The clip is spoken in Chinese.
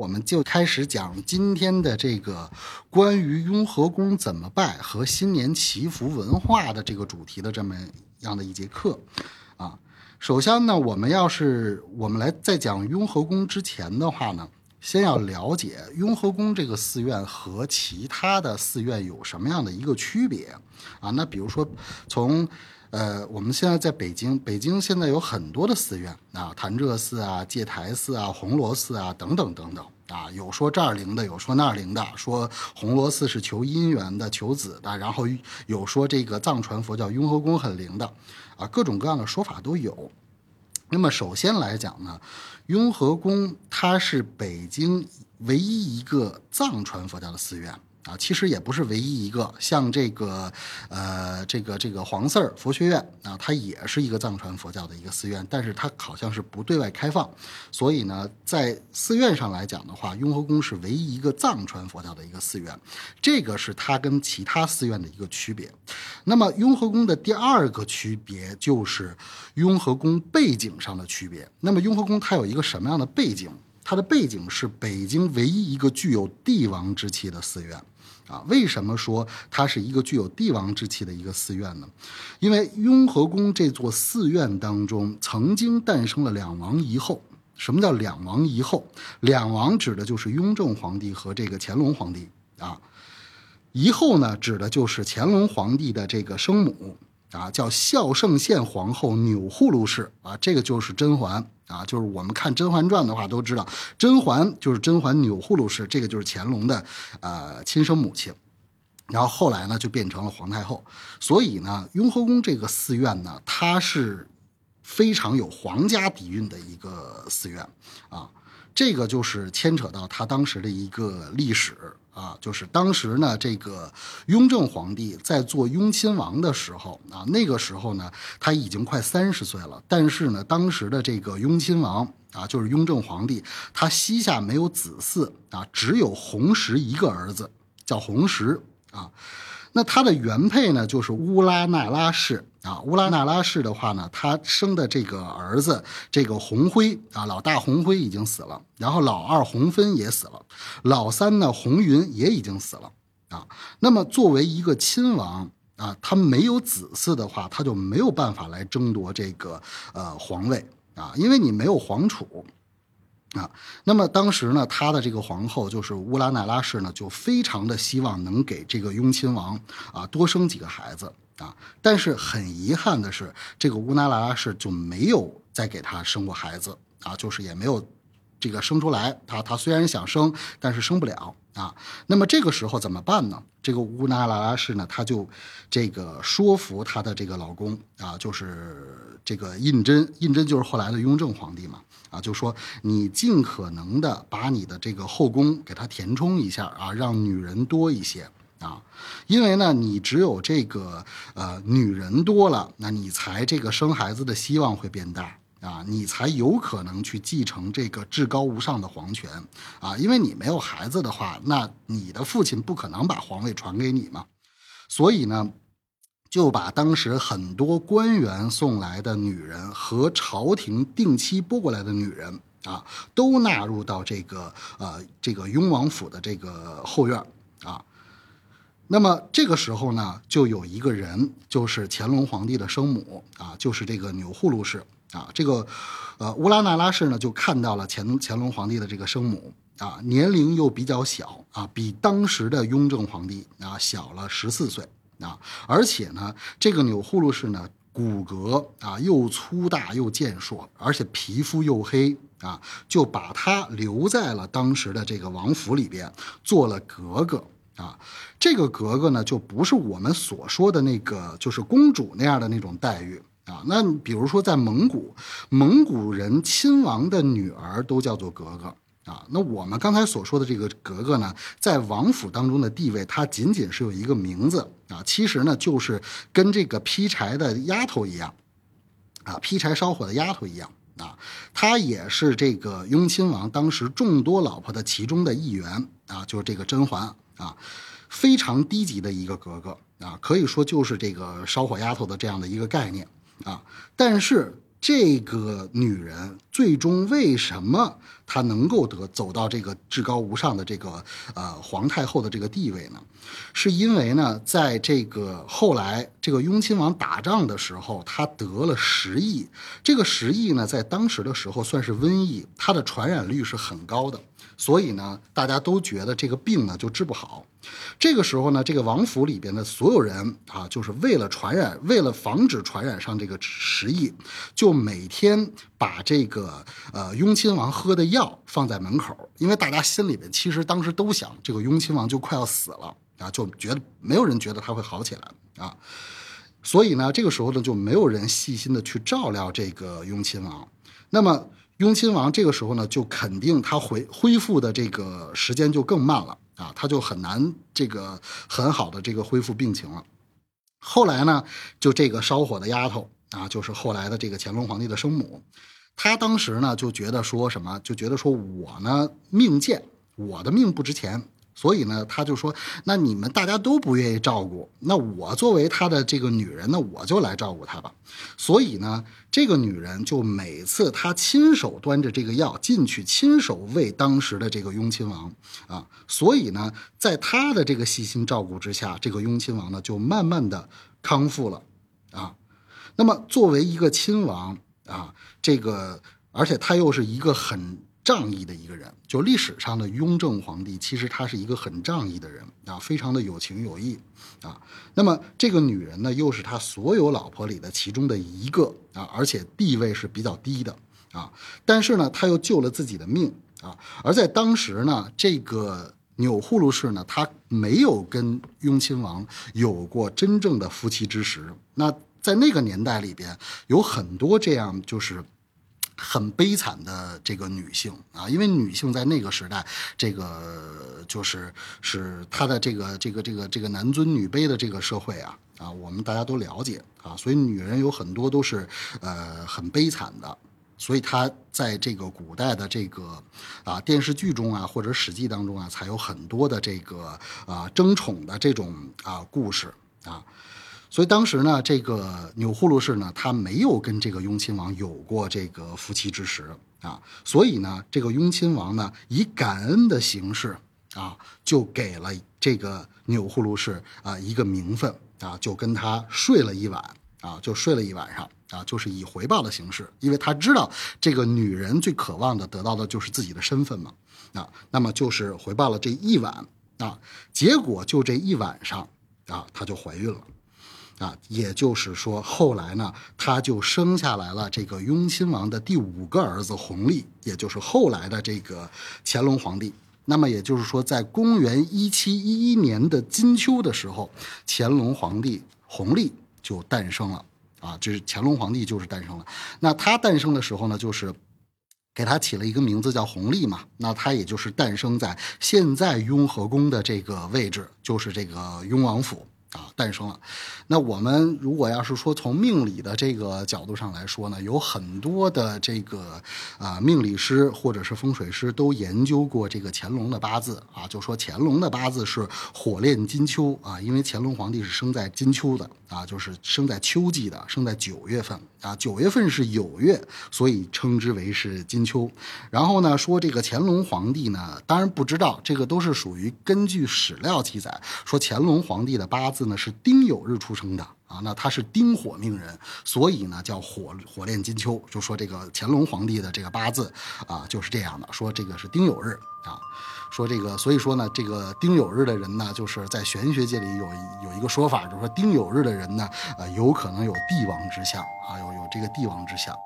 我们就开始讲今天的这个关于雍和宫怎么拜和新年祈福文化的这个主题的这么样的一节课，啊，首先呢，我们要是我们来在讲雍和宫之前的话呢，先要了解雍和宫这个寺院和其他的寺院有什么样的一个区别啊？那比如说从呃，我们现在在北京，北京现在有很多的寺院啊，潭柘寺啊、戒台寺啊、红螺寺啊等等等等啊，有说这儿灵的，有说那儿灵的，说红螺寺是求姻缘的、求子的，然后有说这个藏传佛教雍和宫很灵的，啊，各种各样的说法都有。那么首先来讲呢，雍和宫它是北京唯一一个藏传佛教的寺院。啊，其实也不是唯一一个，像这个，呃，这个这个黄四儿佛学院啊，它也是一个藏传佛教的一个寺院，但是它好像是不对外开放，所以呢，在寺院上来讲的话，雍和宫是唯一一个藏传佛教的一个寺院，这个是它跟其他寺院的一个区别。那么雍和宫的第二个区别就是雍和宫背景上的区别。那么雍和宫它有一个什么样的背景？它的背景是北京唯一一个具有帝王之气的寺院，啊，为什么说它是一个具有帝王之气的一个寺院呢？因为雍和宫这座寺院当中曾经诞生了两王一后。什么叫两王一后？两王指的就是雍正皇帝和这个乾隆皇帝啊，一后呢指的就是乾隆皇帝的这个生母。啊，叫孝圣宪皇后钮祜禄氏啊，这个就是甄嬛啊，就是我们看《甄嬛传》的话都知道，甄嬛就是甄嬛钮祜禄氏，这个就是乾隆的呃亲生母亲，然后后来呢就变成了皇太后，所以呢，雍和宫这个寺院呢，它是非常有皇家底蕴的一个寺院啊，这个就是牵扯到它当时的一个历史。啊，就是当时呢，这个雍正皇帝在做雍亲王的时候啊，那个时候呢，他已经快三十岁了。但是呢，当时的这个雍亲王啊，就是雍正皇帝，他膝下没有子嗣啊，只有弘时一个儿子，叫弘时啊。那他的原配呢，就是乌拉那拉氏啊。乌拉那拉氏的话呢，他生的这个儿子，这个弘辉啊，老大弘辉已经死了，然后老二弘分也死了，老三呢弘云也已经死了啊。那么作为一个亲王啊，他没有子嗣的话，他就没有办法来争夺这个呃皇位啊，因为你没有皇储。啊，那么当时呢，他的这个皇后就是乌拉那拉氏呢，就非常的希望能给这个雍亲王啊多生几个孩子啊，但是很遗憾的是，这个乌拉那拉氏就没有再给他生过孩子啊，就是也没有这个生出来。他他虽然想生，但是生不了啊。那么这个时候怎么办呢？这个乌拉那拉氏呢，他就这个说服他的这个老公啊，就是这个胤禛，胤禛就是后来的雍正皇帝嘛。啊，就说你尽可能的把你的这个后宫给它填充一下啊，让女人多一些啊，因为呢，你只有这个呃女人多了，那你才这个生孩子的希望会变大啊，你才有可能去继承这个至高无上的皇权啊，因为你没有孩子的话，那你的父亲不可能把皇位传给你嘛，所以呢。就把当时很多官员送来的女人和朝廷定期拨过来的女人啊，都纳入到这个呃这个雍王府的这个后院啊。那么这个时候呢，就有一个人，就是乾隆皇帝的生母啊，就是这个钮祜禄氏啊。这个呃乌拉那拉氏呢，就看到了乾乾隆皇帝的这个生母啊，年龄又比较小啊，比当时的雍正皇帝啊小了十四岁。啊，而且呢，这个钮祜禄氏呢，骨骼啊又粗大又健硕，而且皮肤又黑啊，就把他留在了当时的这个王府里边，做了格格啊。这个格格呢，就不是我们所说的那个，就是公主那样的那种待遇啊。那比如说在蒙古，蒙古人亲王的女儿都叫做格格。啊，那我们刚才所说的这个格格呢，在王府当中的地位，它仅仅是有一个名字啊，其实呢，就是跟这个劈柴的丫头一样，啊，劈柴烧火的丫头一样啊，她也是这个雍亲王当时众多老婆的其中的一员啊，就是这个甄嬛啊，非常低级的一个格格啊，可以说就是这个烧火丫头的这样的一个概念啊，但是这个女人最终为什么她能够得走到这个至高无上的这个呃皇太后的这个地位呢？是因为呢，在这个后来这个雍亲王打仗的时候，他得了十疫，这个十疫呢，在当时的时候算是瘟疫，它的传染率是很高的。所以呢，大家都觉得这个病呢就治不好。这个时候呢，这个王府里边的所有人啊，就是为了传染，为了防止传染上这个食疫，就每天把这个呃雍亲王喝的药放在门口，因为大家心里边其实当时都想，这个雍亲王就快要死了啊，就觉得没有人觉得他会好起来啊。所以呢，这个时候呢，就没有人细心的去照料这个雍亲王。那么。雍亲王这个时候呢，就肯定他回恢复的这个时间就更慢了啊，他就很难这个很好的这个恢复病情了。后来呢，就这个烧火的丫头啊，就是后来的这个乾隆皇帝的生母，她当时呢就觉得说什么，就觉得说我呢命贱，我的命不值钱。所以呢，他就说：“那你们大家都不愿意照顾，那我作为他的这个女人，那我就来照顾他吧。”所以呢，这个女人就每次她亲手端着这个药进去，亲手喂当时的这个雍亲王啊。所以呢，在她的这个细心照顾之下，这个雍亲王呢就慢慢的康复了啊。那么作为一个亲王啊，这个而且他又是一个很。仗义的一个人，就历史上的雍正皇帝，其实他是一个很仗义的人啊，非常的有情有义啊。那么这个女人呢，又是他所有老婆里的其中的一个啊，而且地位是比较低的啊。但是呢，他又救了自己的命啊。而在当时呢，这个钮祜禄氏呢，她没有跟雍亲王有过真正的夫妻之实。那在那个年代里边，有很多这样就是。很悲惨的这个女性啊，因为女性在那个时代，这个就是是她的这个这个这个这个男尊女卑的这个社会啊啊，我们大家都了解啊，所以女人有很多都是呃很悲惨的，所以她在这个古代的这个啊电视剧中啊或者史记当中啊，才有很多的这个啊争宠的这种啊故事啊。所以当时呢，这个钮祜禄氏呢，他没有跟这个雍亲王有过这个夫妻之实啊，所以呢，这个雍亲王呢，以感恩的形式啊，就给了这个钮祜禄氏啊一个名分啊，就跟他睡了一晚啊，就睡了一晚上啊，就是以回报的形式，因为他知道这个女人最渴望的得到的就是自己的身份嘛啊，那么就是回报了这一晚啊，结果就这一晚上啊，她就怀孕了。啊，也就是说，后来呢，他就生下来了这个雍亲王的第五个儿子弘历，也就是后来的这个乾隆皇帝。那么也就是说，在公元一七一一年的金秋的时候，乾隆皇帝弘历就诞生了。啊，就是乾隆皇帝就是诞生了。那他诞生的时候呢，就是给他起了一个名字叫弘历嘛。那他也就是诞生在现在雍和宫的这个位置，就是这个雍王府。啊，诞生了。那我们如果要是说从命理的这个角度上来说呢，有很多的这个啊命理师或者是风水师都研究过这个乾隆的八字啊，就说乾隆的八字是火炼金秋啊，因为乾隆皇帝是生在金秋的啊，就是生在秋季的，生在九月份啊，九月份是酉月，所以称之为是金秋。然后呢，说这个乾隆皇帝呢，当然不知道，这个都是属于根据史料记载说乾隆皇帝的八字。字呢是丁酉日出生的啊，那他是丁火命人，所以呢叫火火炼金秋，就说这个乾隆皇帝的这个八字啊就是这样的，说这个是丁酉日啊，说这个所以说呢这个丁酉日的人呢，就是在玄学界里有有一个说法，就是说丁酉日的人呢，呃有可能有帝王之相啊，有有这个帝王之相。